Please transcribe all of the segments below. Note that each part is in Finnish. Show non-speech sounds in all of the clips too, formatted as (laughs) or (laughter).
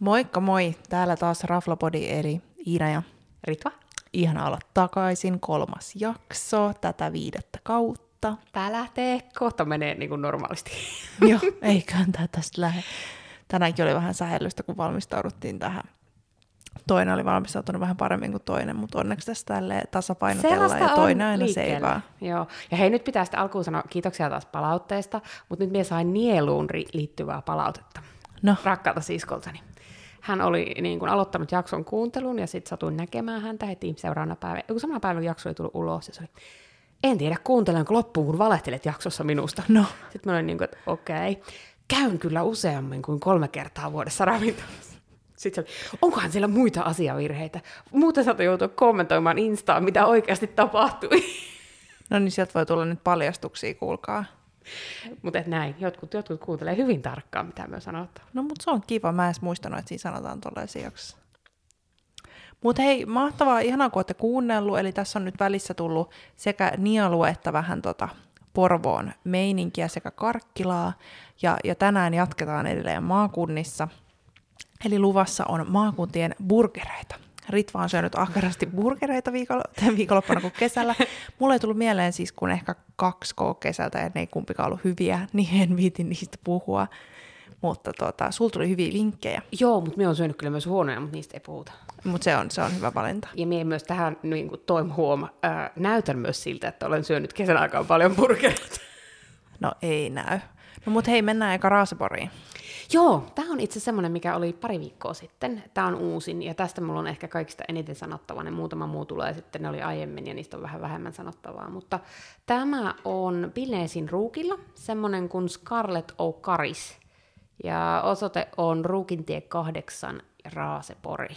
Moikka moi, täällä taas Raflapodi eli Iina ja Ritva? ihana olla takaisin, kolmas jakso tätä viidettä kautta. Tää lähtee, kohta menee niin kuin normaalisti. (laughs) Joo, (laughs) eiköhän tää tästä lähde. Tänäänkin oli vähän sähellystä, kun valmistauduttiin tähän. Toinen oli valmistautunut vähän paremmin kuin toinen, mutta onneksi tässä tälleen tasapainotellaan ja toinen aina seivaa. Joo. Ja hei, nyt pitää sitten alkuun sanoa kiitoksia taas palautteesta, mutta nyt minä sain nieluun ri- liittyvää palautetta. No. Rakkaalta siskoltani. Hän oli niin kuin, aloittanut jakson kuuntelun ja sitten satuin näkemään häntä heti seuraavana päivänä. Kun samana päivänä jakso oli tullut ulos ja se oli, en tiedä kuuntelenko loppuun, kun valehtelet jaksossa minusta. No. Sitten mä olin niin kuin, että okei, käyn kyllä useammin kuin kolme kertaa vuodessa ravintolassa. Sitten se oli, onkohan siellä muita asiavirheitä? Muuten saattoi joutua kommentoimaan Instaan, mitä oikeasti tapahtui. No niin, sieltä voi tulla nyt paljastuksia, kuulkaa. Mutta näin, jotkut, jotkut kuuntelee hyvin tarkkaan, mitä me sanotaan. No mutta se on kiva, mä en muistanut, että siinä sanotaan tuollaisia jaksossa. Mutta hei, mahtavaa, ihanaa kun olette kuunnellut, eli tässä on nyt välissä tullut sekä nialua että vähän tota Porvoon meininkiä sekä Karkkilaa, ja, ja tänään jatketaan edelleen maakunnissa. Eli luvassa on maakuntien burgereita. Ritva on syönyt ahkerasti burgereita viikolla, (laughs) viikonloppuna kuin kesällä. Mulle ei tullut mieleen siis, kun ehkä kaksi kesältä ja ne ei kumpikaan ollut hyviä, (laughs) niin en viitin niistä puhua. Mutta tota, sulla tuli hyviä vinkkejä, Joo, mutta me on syönyt kyllä myös huonoja, mutta niistä ei puhuta. mutta se on, se on hyvä valinta. Ja minä myös tähän niin kuin toim huoma, ää, näytän myös siltä, että olen syönyt kesän aikaan paljon burgereita. No ei näy. No mut hei, mennään eka Raaseporiin. Joo, tämä on itse semmoinen, mikä oli pari viikkoa sitten. Tämä on uusin, ja tästä mulla on ehkä kaikista eniten sanottavaa. Ne muutama muu tulee sitten, ne oli aiemmin, ja niistä on vähän vähemmän sanottavaa. Mutta tämä on Pineesin ruukilla, semmoinen kuin Scarlet O'Caris. Ja osoite on Ruukintie 8, Raasepori.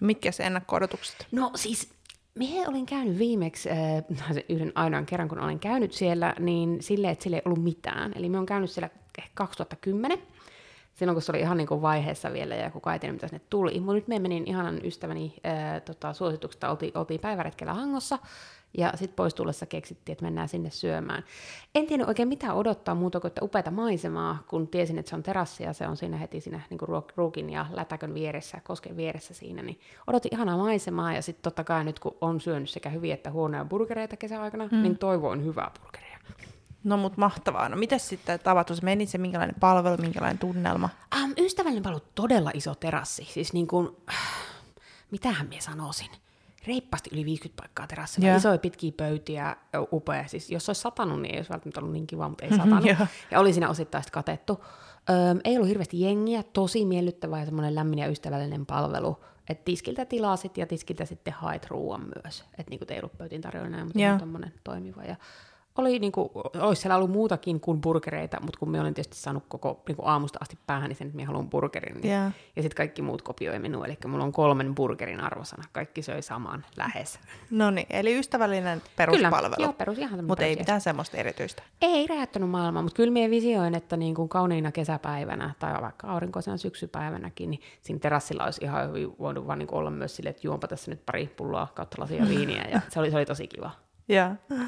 Mitkä se ennakko-odotukset? No siis, minä olin käynyt viimeksi, äh, (laughs) yhden ainoan kerran kun olen käynyt siellä, niin silleen, että sillä ei ollut mitään. Eli me on käynyt siellä ehkä 2010, silloin kun se oli ihan niin kuin vaiheessa vielä ja kukaan ei tiedä, mitä sinne tuli. Mutta nyt me menin ihanan ystäväni äh, tota, suosituksesta, oltiin, oltiin päiväretkellä Hangossa, ja sitten pois tullessa keksittiin, että mennään sinne syömään. En tiedä oikein mitä odottaa muuta kuin että upeata maisemaa, kun tiesin, että se on terassi ja se on siinä heti siinä niin kuin ruukin ja lätäkön vieressä, kosken vieressä siinä, niin odotin ihanaa maisemaa ja sitten totta kai nyt kun on syönyt sekä hyviä että huonoja burgereita kesäaikana, mm. niin toivoin hyvää burgeria. No mut mahtavaa. No miten sitten tapahtui? Meni se minkälainen palvelu, minkälainen tunnelma? Ähm, ystävällinen palvelu todella iso terassi, siis niin kuin, mitähän minä sanoisin, reippaasti yli 50 paikkaa terassilla, Joo. isoja pitkiä pöytiä, upea. Siis jos olisi satanut, niin ei olisi välttämättä ollut niin kiva, mutta ei (laughs) satanut. Joo. ja oli siinä osittain sit katettu. Öm, ei ollut hirveästi jengiä, tosi miellyttävä ja semmoinen lämmin ja ystävällinen palvelu. Että tiskiltä tilasit ja tiskiltä sitten haet ruoan myös. Että niinku ei ollut pöytin tarjolla näin, mutta ihan tommonen toimiva. Ja oli niinku, olisi siellä ollut muutakin kuin burgereita, mutta kun me olin tietysti saanut koko niinku aamusta asti päähän, niin sen, että minä haluan burgerin. Niin, Joo. ja sitten kaikki muut kopioi minua, eli mulla on kolmen burgerin arvosana. Kaikki söi saman lähes. No niin, eli ystävällinen Kyllä, peruspalvelu. joo, perus, ihan Mutta ei mitään semmoista erityistä. ei räjähtänyt maailmaa, mutta kyllä minä visioin, että niin kuin kauniina kesäpäivänä tai vaikka aurinkoisena syksypäivänäkin, niin siinä terassilla olisi ihan hyvin voinut vaan niin kuin olla myös silleen, että juonpa tässä nyt pari pulloa kautta lasia viiniä, ja se oli, se oli tosi kiva. (laughs) Joo.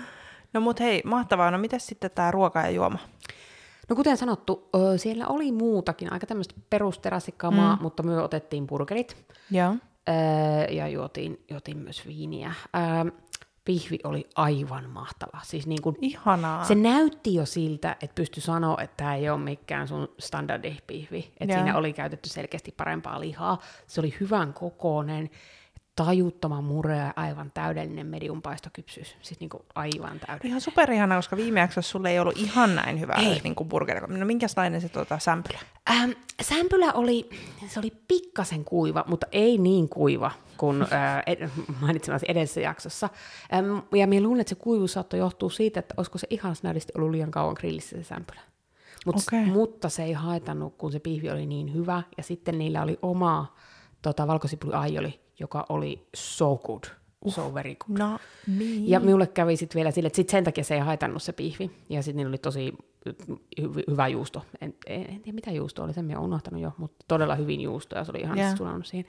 No mut hei, mahtavaa. No miten sitten tämä ruoka ja juoma? No kuten sanottu, siellä oli muutakin, aika tämmöistä perusterassikkamaa, mm. mutta me otettiin burgerit ö, ja juotiin, juotiin myös viiniä. Pihvi oli aivan mahtava. Siis niin kuin Ihanaa. Se näytti jo siltä, että pystyi sanoa, että tämä ei ole mikään sun standardipihvi. Että Joo. siinä oli käytetty selkeästi parempaa lihaa. Se oli hyvän kokoinen, tajuttoman murea ja aivan täydellinen medium paistokypsyys. Siis niinku aivan täydellinen. Ihan superihana, koska viime jaksossa sulle ei ollut ihan näin hyvä Ei. niin kuin burgeri. No minkälainen se tota, sämpylä? Ähm, sämpylä oli, se oli pikkasen kuiva, mutta ei niin kuiva kuin (laughs) äh, ed- mainitsemasi edellisessä jaksossa. Ähm, ja minä luulen, että se kuivuus saattoi johtua siitä, että olisiko se ihan snadisti ollut liian kauan grillissä se sämpylä. Mut, Okei. Mutta se ei haitannut, kun se pihvi oli niin hyvä. Ja sitten niillä oli oma tota, valkosipuliaioli, joka oli so good. So very good. No niin. Ja minulle kävi sitten vielä sille, että sit sen takia se ei haitannut se pihvi. Ja sitten niillä oli tosi hy- hyvä juusto. En, en, en tiedä mitä juusto oli, sen minä olen unohtanut jo, mutta todella hyvin juusto ja se oli ihan yeah. sulannut siihen.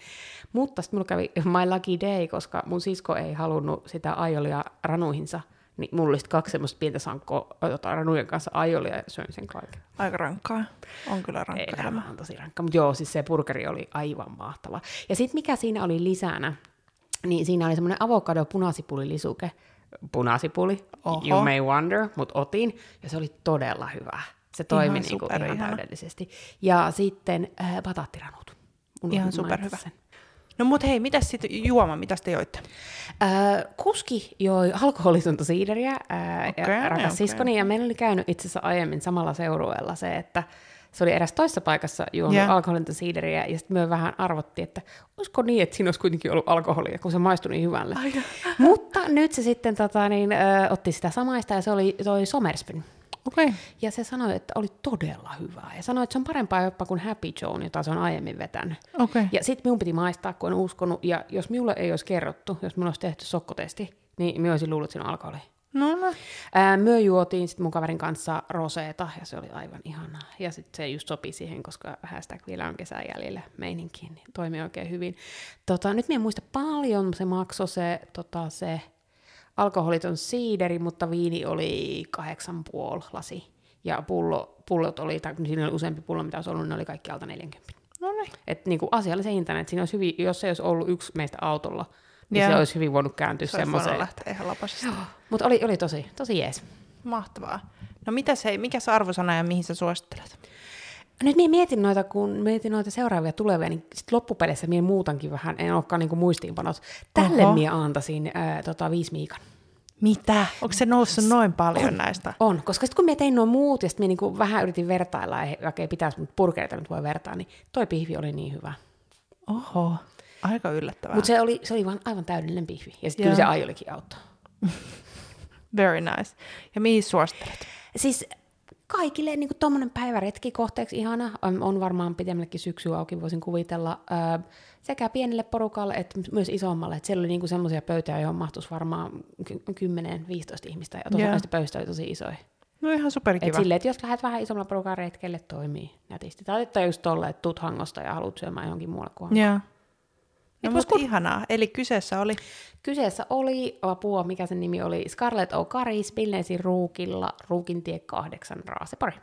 Mutta sitten minulla kävi (laughs) my lucky day, koska mun sisko ei halunnut sitä aiolia ranuihinsa, Niin mulla oli kaksi semmoista pientä sankkoa jotain ranujen kanssa ajolia ja söin sen kaiken. Aika rankkaa. On kyllä rankka Ei, elämä. on tosi rankka. Mutta joo, siis se burgeri oli aivan mahtava. Ja sitten mikä siinä oli lisänä, niin siinä oli semmoinen avokado punasipulilisuke. Punasipuli, Oho. you may wonder, mutta otin, ja se oli todella hyvä. Se toimi Ihan niinku ihan, superihana. täydellisesti. Ja sitten äh, bataattiranut. Unohdin Ihan superhyvä. sen. No mut hei, mitäs sitten juoma, mitä te joitte? Äh, kuski joi alkoholitonta siideriä, äh, Okei, ja rakas okei. siskoni, ja meillä oli käynyt itse asiassa aiemmin samalla seurueella se, että se oli eräs toisessa paikassa juonut yeah. alkoholitonta siideriä, ja sitten me vähän arvottiin, että olisiko niin, että siinä olisi kuitenkin ollut alkoholia, kun se maistui niin hyvälle. Mutta nyt se sitten tota, niin, ö, otti sitä samaista, ja se oli toi Somersby. Okay. Ja se sanoi, että oli todella hyvää. Ja sanoi, että se on parempaa jopa kuin Happy Joan, jota se on aiemmin vetänyt. Okei. Ja sitten minun piti maistaa, kun en uskonut. Ja jos minulle ei olisi kerrottu, jos minulla olisi tehty sokkotesti, niin minä olisin luullut, että siinä on alkoholi. No, no. Ää, myö juotiin sitten mun kaverin kanssa roseeta, ja se oli aivan ihanaa. Ja sitten se just sopi siihen, koska hashtag vielä on kesän jäljellä meininkiin, niin toimi oikein hyvin. Tota, nyt minä en muista paljon, se maksoi se, tota, se alkoholiton siideri, mutta viini oli kahdeksan puoli lasi. Ja pullo, pullot oli, tai siinä oli useampi pullo, mitä olisi ollut, ne oli kaikki alta 40. No niin. Että niinku asiallisen hintainen, että siinä olisi hyvin, jos se olisi ollut yksi meistä autolla, niin Joo. se olisi hyvin voinut kääntyä Se semmoiseen. lähteä ihan lapasesta. Mutta oli, oli tosi, tosi jees. Mahtavaa. No mitäs hei, mikä se arvosana ja mihin sä suosittelet? Nyt minä mietin noita, kun mietin noita seuraavia tulevia, niin sit loppupeleissä minä muutankin vähän, en olekaan niinku muistiinpanot. Tälle Oho. minä antaisin ää, tota, viisi miikan. Mitä? Onko se noussut noin paljon näistä? On, koska sitten kun minä tein nuo muut, ja sitten niinku vähän yritin vertailla, ja vaikka ei pitäisi, mutta burgereita nyt voi vertaa, niin toi pihvi oli niin hyvä. Oho, aika yllättävää. Mutta se oli, se oli vaan aivan täydellinen pihvi, ja sitten kyllä se aiolikin auttoi. (laughs) Very nice. Ja mihin suosittelet? Siis kaikille niin tuommoinen päiväretki kohteeksi ihana, on, varmaan pidemmällekin syksyä auki, voisin kuvitella, öö, sekä pienelle porukalle että myös isommalle. Et siellä oli niinku semmoisia pöytiä, johon mahtuisi varmaan ky- 10-15 ihmistä, ja tosiaan näistä pöydistä oli tosi isoja. No ihan Et superkiva. silleen, että jos lähdet vähän isommalla porukalla retkelle, toimii nätisti. Tai että just tolle, että tuut hangosta ja haluat syömään johonkin muualle kuin. Joo. No was mutta ihanaa. Eli kyseessä oli... Kyseessä oli apua, mikä sen nimi oli, Scarlett O'Curry, Spilnesin ruukilla, Ruukintie 8, Raasepori.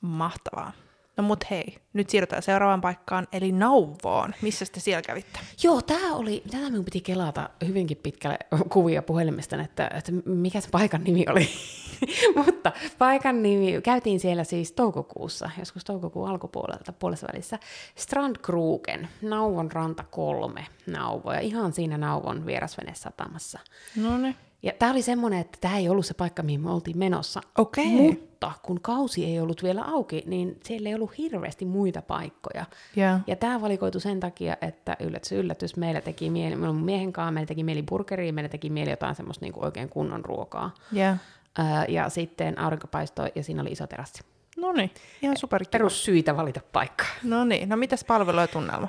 Mahtavaa. No mut hei, nyt siirrytään seuraavaan paikkaan, eli Nauvoon. Missä te siellä kävitte? Joo, tämä oli, tätä minun piti kelata hyvinkin pitkälle kuvia puhelimesta, että, että mikä se paikan nimi oli. (laughs) Mutta paikan nimi, käytiin siellä siis toukokuussa, joskus toukokuun alkupuolelta puolessa välissä, Strandkrugen, Nauvon ranta kolme, Nauvo, ja ihan siinä Nauvon vierasvenesatamassa. No niin. Ja tämä oli semmoinen, että tämä ei ollut se paikka, mihin me oltiin menossa. Okei. Mutta kun kausi ei ollut vielä auki, niin siellä ei ollut hirveästi muita paikkoja. Joo. Ja tämä valikoitu sen takia, että yllätys, yllätys, meillä teki mieli, meillä mun miehen kanssa, meillä teki mieli burgeria, meillä teki mieli jotain semmoista niinku oikein kunnon ruokaa. Joo. Öö, ja sitten aurinko paistoi ja siinä oli iso terassi. No niin, ihan superkiva. Perussyitä valita paikkaa. No niin, no mitäs palvelu ja tunnelma?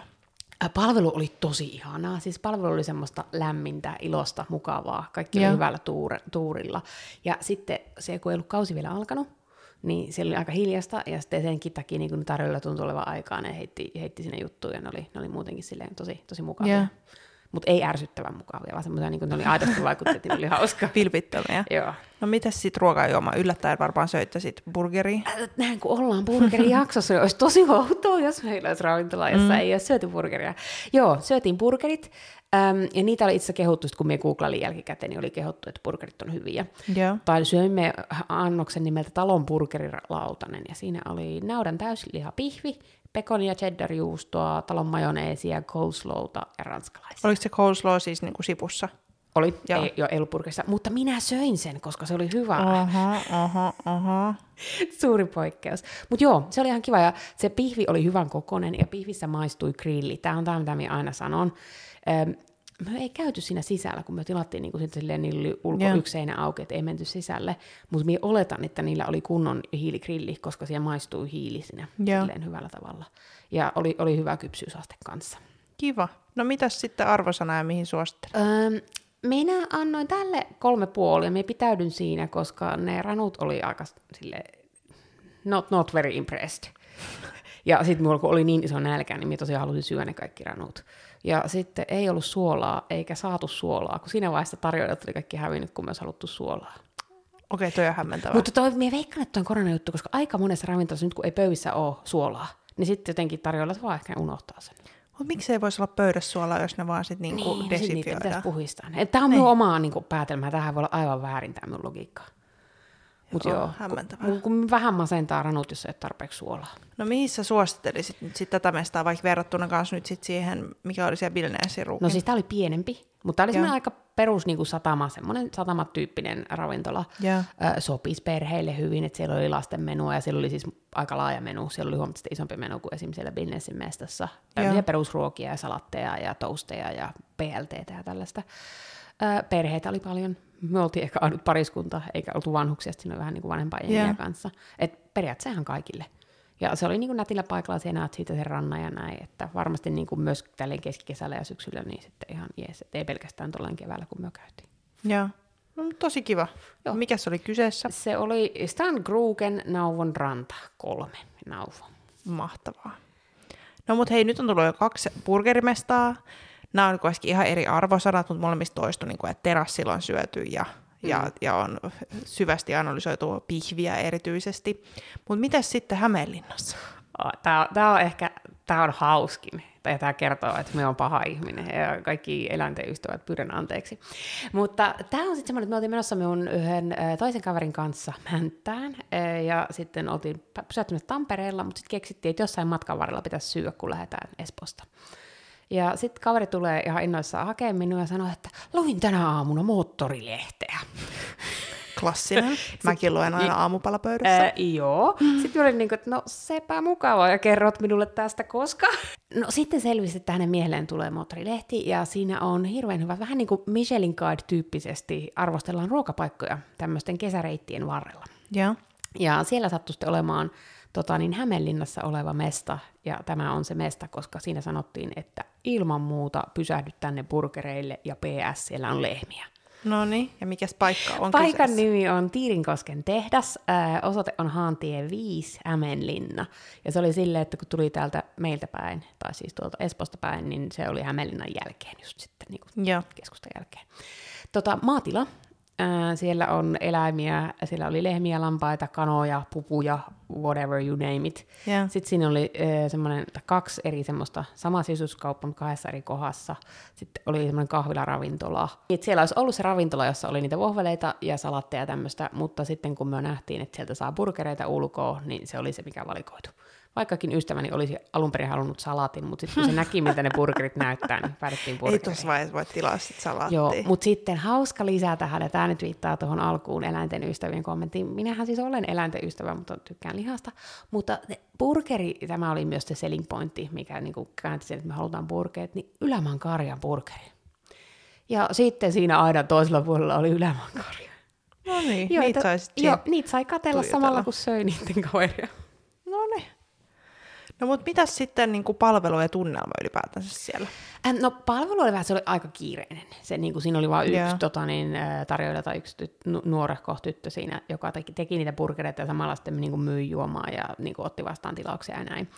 Palvelu oli tosi ihanaa. Siis palvelu oli semmoista lämmintä, ilosta, mukavaa. Kaikki Joo. oli hyvällä tuur, tuurilla. Ja sitten se, kun ei ollut kausi vielä alkanut, niin siellä oli aika hiljasta. Ja sitten senkin takia niin kun tarjolla tuntui olevan aikaa, ne heitti, heitti sinne juttuja. Ja ne oli, ne oli muutenkin silleen tosi, tosi mukavia. Joo. Mutta ei ärsyttävän mukavia, vaan semmoisia, niin kuin ne oli aidosti vaikutti, että ne oli hauska. (laughs) Vilpittömiä. Joo. No mitäs sit ruokajuoma? Yllättäen varmaan söitte sit burgeria. Äh, Näin kun ollaan burgerin jaksossa, niin olisi tosi outoa, jos meillä olisi ravintola, jossa mm. ei ole syöty burgeria. Joo, syötiin burgerit, äm, ja niitä oli itse kehuttu, sit kun me googlailin jälkikäteen, niin oli kehuttu, että burgerit on hyviä. Joo. Tai syömme annoksen nimeltä talon burgerilautanen, ja siinä oli naudan täyslihapihvi, pekonia, cheddar-juustoa, talon majoneesia, coleslowta ja ranskalaisia. Oliko se coleslaw siis niinku sipussa? Oli, Joo. ei, jo, ei ollut burgerissa, mutta minä söin sen, koska se oli hyvä. Aha, aha, aha. (laughs) Suuri poikkeus. Mutta joo, se oli ihan kiva ja se pihvi oli hyvän kokonen ja pihvissä maistui grilli. Tämä on tämä, mitä minä aina sanon. Öm, me ei käyty siinä sisällä, kun me tilattiin niin kuin silleen, niillä oli ulko Joo. yksi seinä auki, että ei menty sisälle. Mutta minä oletan, että niillä oli kunnon hiiligrilli, koska siellä maistui hiili siinä silleen hyvällä tavalla. Ja oli, oli hyvä kypsyysaste kanssa. Kiva. No mitäs sitten arvosana ja mihin suosittelet? Öm, minä annoin tälle kolme puoli ja minä pitäydyn siinä, koska ne ranut oli aika sille not, not very impressed. (laughs) Ja sitten mulla kun oli niin iso nälkä, niin minä tosiaan halusin syödä ne kaikki ranut. Ja sitten ei ollut suolaa, eikä saatu suolaa, kun siinä vaiheessa tarjoilijat oli kaikki hävinnyt, kun me olisi haluttu suolaa. Okei, toi on hämmentävää. Mutta toi, minä veikkaan, että toi on koronajuttu, koska aika monessa ravintolassa nyt kun ei pöydissä ole suolaa, niin sitten jotenkin tarjolla vaan ehkä unohtaa sen. Mutta miksei voisi olla pöydässä suolaa, jos ne vaan sitten niinku Niin, sit niitä desifioidaan? pitäisi puhistaa. Tämä on minun omaa niin päätelmää. Tähän voi olla aivan väärin tämä minun logiikka. Mutta Joo, joo, hämmentävää. kun, kun vähän masentaa ranut, jos ei ole tarpeeksi suolaa. No mihin sä suosittelisit nyt sit tätä mestaa, vaikka verrattuna kanssa nyt sit siihen, mikä oli siellä Bilneessin ruukin? No siis tämä oli pienempi, mutta tämä oli semmoinen aika perus niin kuin satama, semmoinen satamatyyppinen ravintola. Ö, sopisi perheille hyvin, että siellä oli lasten menua ja siellä oli siis aika laaja menu. Siellä oli huomattavasti isompi menu kuin esimerkiksi siellä Bilnesin mestassa. Tämmöisiä perusruokia ja salatteja ja toasteja ja PLTtä ja tällaista. Ö, perheitä oli paljon. Me oltiin ehkä ainut pariskunta, eikä oltu vanhuksia, siinä vähän niin kuin vanhempaa Joo. kanssa. Et periaatteessa ihan kaikille. Ja se oli niin kuin nätillä paikalla, siellä näet siitä sen rannan ja näin, että varmasti niin kuin myös tälleen keskikesällä ja syksyllä, niin sitten ihan jees, että ei pelkästään tuollainen keväällä, kun me käytiin. Joo. No, tosi kiva. Joo. Mikä se oli kyseessä? Se oli Stan Grugen Nauvon ranta, kolme Nauvo. Mahtavaa. No mut hei, nyt on tullut jo kaksi burgerimestaa. Nämä on kuitenkin ihan eri arvosanat, mutta molemmista toistu, niin kuin, että terassilla on syöty ja, mm. ja, ja on syvästi analysoitu pihviä erityisesti. Mutta miten sitten Hämeenlinnassa? Tämä, tämä on ehkä tämä on hauskin. Tai tämä kertoo, että me on paha ihminen ja kaikki eläinten ystävät pyydän anteeksi. Mutta tämä on sitten semmoinen, että me oltiin menossa minun yhden toisen kaverin kanssa Mänttään ja sitten oltiin pysähtyneet Tampereella, mutta sitten keksittiin, että jossain matkan varrella pitäisi syödä, kun lähdetään Esposta. Ja sitten kaveri tulee ihan innoissaan hakemaan minua ja sanoo, että luin tänä aamuna moottorilehteä. Klassinen. (laughs) Mäkin luen aina aamupalapöydässä. Ää, joo. Sitten olin niin kuin, että no sepä mukavaa ja kerrot minulle tästä koska. (laughs) No sitten selvisi, että hänen mieleen tulee moottorilehti ja siinä on hirveän hyvä, vähän niin kuin Michelin Guide-tyyppisesti arvostellaan ruokapaikkoja tämmöisten kesäreittien varrella. Joo. Ja siellä sattui sitten olemaan tota, niin Hämeenlinnassa oleva mesta, ja tämä on se mesta, koska siinä sanottiin, että ilman muuta pysähdy tänne burgereille, ja PS, siellä on lehmiä. No niin, ja mikäs paikka on Paikan kyseessä? nimi on Tiirinkosken tehdas, ää, osoite on Haantie 5, Hämeenlinna. Ja se oli silleen, että kun tuli täältä meiltä päin, tai siis tuolta Esposta päin, niin se oli Hämeenlinnan jälkeen just sitten niin kuin keskustan jälkeen. Tota, maatila, ää, siellä on eläimiä, siellä oli lehmiä, lampaita, kanoja, pupuja, whatever you name it. Joo. Sitten siinä oli äh, semmoinen, kaksi eri semmoista, sama sisuskauppa, mutta kahdessa eri kohdassa. Sitten oli semmoinen kahvilaravintola. Et siellä olisi ollut se ravintola, jossa oli niitä vohveleita ja salatteja ja tämmöistä, mutta sitten kun me nähtiin, että sieltä saa burgereita ulkoa, niin se oli se, mikä valikoitu. Vaikkakin ystäväni olisi alun perin halunnut salaatin, mutta sitten kun se näki, miltä ne burgerit näyttää, niin päädyttiin Ei burgeriin. tuossa vaiheessa voi tilaa sit salaattia. Joo, mutta sitten hauska lisää tähän, ja tämä nyt viittaa tuohon alkuun eläinten ystävien kommenttiin. Minähän siis olen eläinten ystävä, mutta tykkään lihasta. Mutta burgeri, tämä oli myös se selling pointti, mikä niin käänti sen, että me halutaan burgerit, niin Ylämaan karjan burgeri. Ja sitten siinä aidan toisella puolella oli Ylämaan karja. No niin, Joo, niitä että- sai Joo, niitä sai katella tuijotella. samalla, kun söi niiden kaveria. No niin. No mutta mitäs sitten niin kuin palvelu ja tunnelma ylipäätänsä siellä? Ähm, No palvelu oli vähän, se oli aika kiireinen. Se, niin kuin, siinä oli vain yksi tota, niin, äh, tarjoilija tai yksi tyt, nu, nuorehko tyttö siinä, joka teki, teki niitä burgereita ja samalla sitten niin kuin, myi juomaa ja niin kuin, otti vastaan tilauksia ja näin.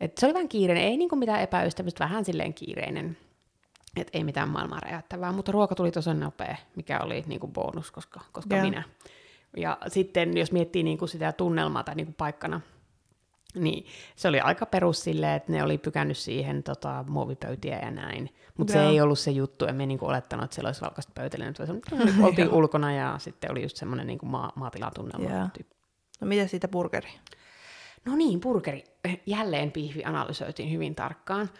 Et se oli vähän kiireinen, ei niin kuin, mitään epäystävyyttä, vähän silleen kiireinen. Et ei mitään maailmaa räjäyttävää, mutta ruoka tuli tosi nopea, mikä oli niin kuin, bonus, koska, koska minä. Ja sitten jos miettii niin kuin, sitä tunnelmaa tai niin kuin, paikkana, niin, se oli aika perus silleen, että ne oli pykännyt siihen tota, muovipöytiä ja näin. Mutta se ei ollut se juttu, emme niinku olettanut, että siellä olisi valkoista pöytälä. Nyt se- (laughs) oltiin ulkona ja sitten oli just semmoinen niinku maa, maatilatunnelma. Tyyppi. No mitä siitä burgeri? No niin, burgeri. Jälleen pihvi analysoitiin hyvin tarkkaan.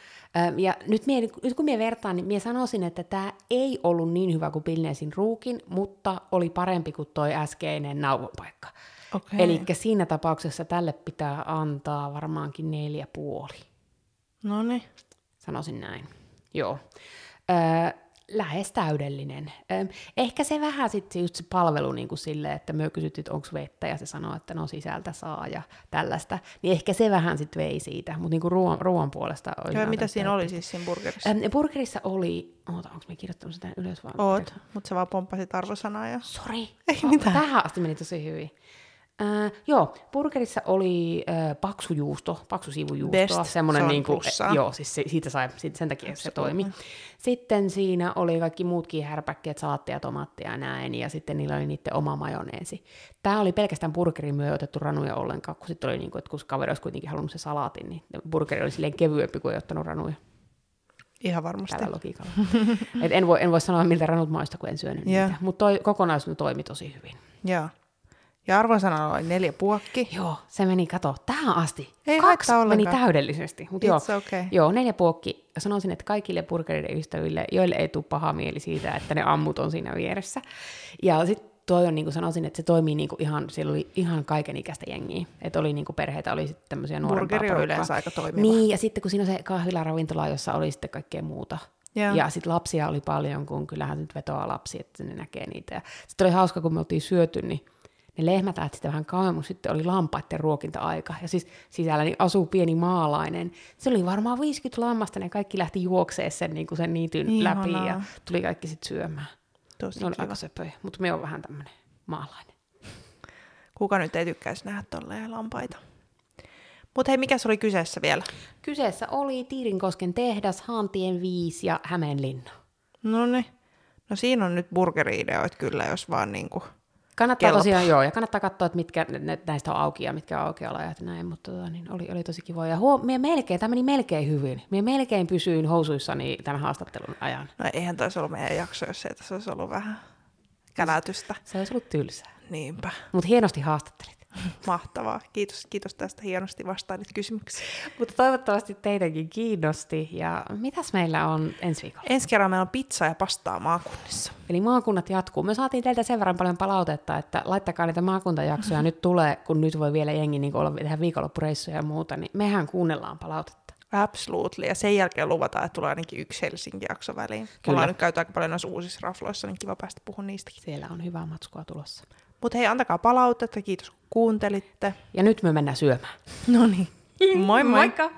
Ja nyt, mie, nyt kun minä vertaan, niin minä sanoisin, että tämä ei ollut niin hyvä kuin Pilneesin ruukin, mutta oli parempi kuin toi äskeinen nauvopaikka. Okei. Eli siinä tapauksessa tälle pitää antaa varmaankin neljä puoli. No niin. Sanoisin näin. Joo. Öö, lähes täydellinen. Öö, ehkä se vähän sitten just se palvelu niin kuin silleen, että me kysyttiin, että onko vettä, ja se sanoo, että no sisältä saa ja tällaista. Niin ehkä se vähän sitten vei siitä, mutta niin ruoan, ruoan puolesta oli Joo, mitä siinä oli siis siinä burgerissa? Öö, burgerissa oli, oota, onko me kirjoittanut sitä ylös vai? Oot, mutta sä vaan pomppasit arvosanaa ja... Sori. Ei mitään. Tähän asti meni tosi hyvin. Äh, joo, burgerissa oli äh, paksu juusto, paksu sivujuusto. Best, semmoinen se niinku, plussaa. joo, siis se, siitä sai, siitä, sen takia se Absolutely. toimi. Sitten siinä oli kaikki muutkin härpäkkeet, salaattia, tomaattia ja näin, ja sitten niillä oli niiden oma majoneesi. Tämä oli pelkästään burgerin myö otettu ranuja ollenkaan, kun sitten oli niinku, että kun kaveri olisi kuitenkin halunnut se salaatin, niin burgeri oli silleen kevyempi kuin ei ottanut ranuja Ihan varmasti. tällä logiikalla. Et en, voi, en voi sanoa, miltä ranut maista, kun en syönyt Joo. niitä. Mutta kokonaisuus toimi tosi hyvin. Joo. Ja arvosana oli neljä puokki. Joo, se meni, kato, tähän asti. Ei Kaksi meni ollenkaan. täydellisesti. Mut joo, okay. joo, neljä puokki. Sanoisin, että kaikille burgeriden ystäville, joille ei tule paha mieli siitä, että ne ammut on siinä vieressä. Ja sitten toi on, niin kuin sanoisin, että se toimii niin kuin ihan, siellä oli ihan kaiken ikäistä jengiä. Että oli niin kuin perheitä, oli sitten tämmöisiä nuorempaa Burgeri on porukkaa. yleensä aika toimiva. Niin, ja sitten kun siinä on se kahvilaravintola, jossa oli sitten kaikkea muuta. Joo. Ja sitten lapsia oli paljon, kun kyllähän nyt vetoaa lapsi, että ne näkee niitä. Sitten oli hauska, kun me oltiin syöty, niin ne lehmät lähti sitten vähän kauemmin, mutta sitten oli lampaiden ruokinta-aika. Ja siis sisällä niin asuu pieni maalainen. Se oli varmaan 50 lammasta, ne kaikki lähti juokseen sen, niin kuin sen niityn Ihanaa. läpi ja tuli kaikki sitten syömään. Tosi Ne kiva. aika söpöjä, mutta me on vähän tämmöinen maalainen. Kuka nyt ei tykkäisi nähdä tolleen lampaita. Mutta hei, mikä se oli kyseessä vielä? Kyseessä oli Tiirinkosken tehdas, Haantien 5 ja Hämeenlinna. No niin. No siinä on nyt burgeri-ideoit kyllä, jos vaan niinku... Kannattaa Kelpaa. tosiaan, joo, ja kannattaa katsoa, että mitkä ne- näistä on auki ja mitkä on aukioloajat ja näin, mutta tota, niin oli, oli tosi kiva. Ja huom, mie melkein, tämä meni melkein hyvin. Mie melkein pysyin housuissani tämän haastattelun ajan. No eihän taisi ollut meidän jakso, jos ei tässä olisi ollut vähän kälätystä. Se olisi ollut tylsää. Niinpä. Mutta hienosti haastattelit. Mahtavaa. Kiitos, kiitos tästä hienosti vastailit kysymyksiin. Mutta toivottavasti teitäkin kiinnosti. Ja mitäs meillä on ensi viikolla? Ensi kerralla meillä on pizza ja pastaa maakunnissa. Eli maakunnat jatkuu. Me saatiin teiltä sen verran paljon palautetta, että laittakaa niitä maakuntajaksoja nyt tulee, kun nyt voi vielä jengi niin olla tehdä viikonloppureissuja ja muuta, niin mehän kuunnellaan palautetta. Absolutely. Ja sen jälkeen luvataan, että tulee ainakin yksi Helsinki-jakso väliin. Kyllä. Ollaan nyt käyty aika paljon noissa uusissa rafloissa, niin kiva päästä puhumaan niistäkin. Siellä on hyvää matskua tulossa. Mutta hei, antakaa palautetta. Kiitos kuuntelitte. Ja nyt me mennään syömään. No niin. (laughs) Moi moi. Moikka.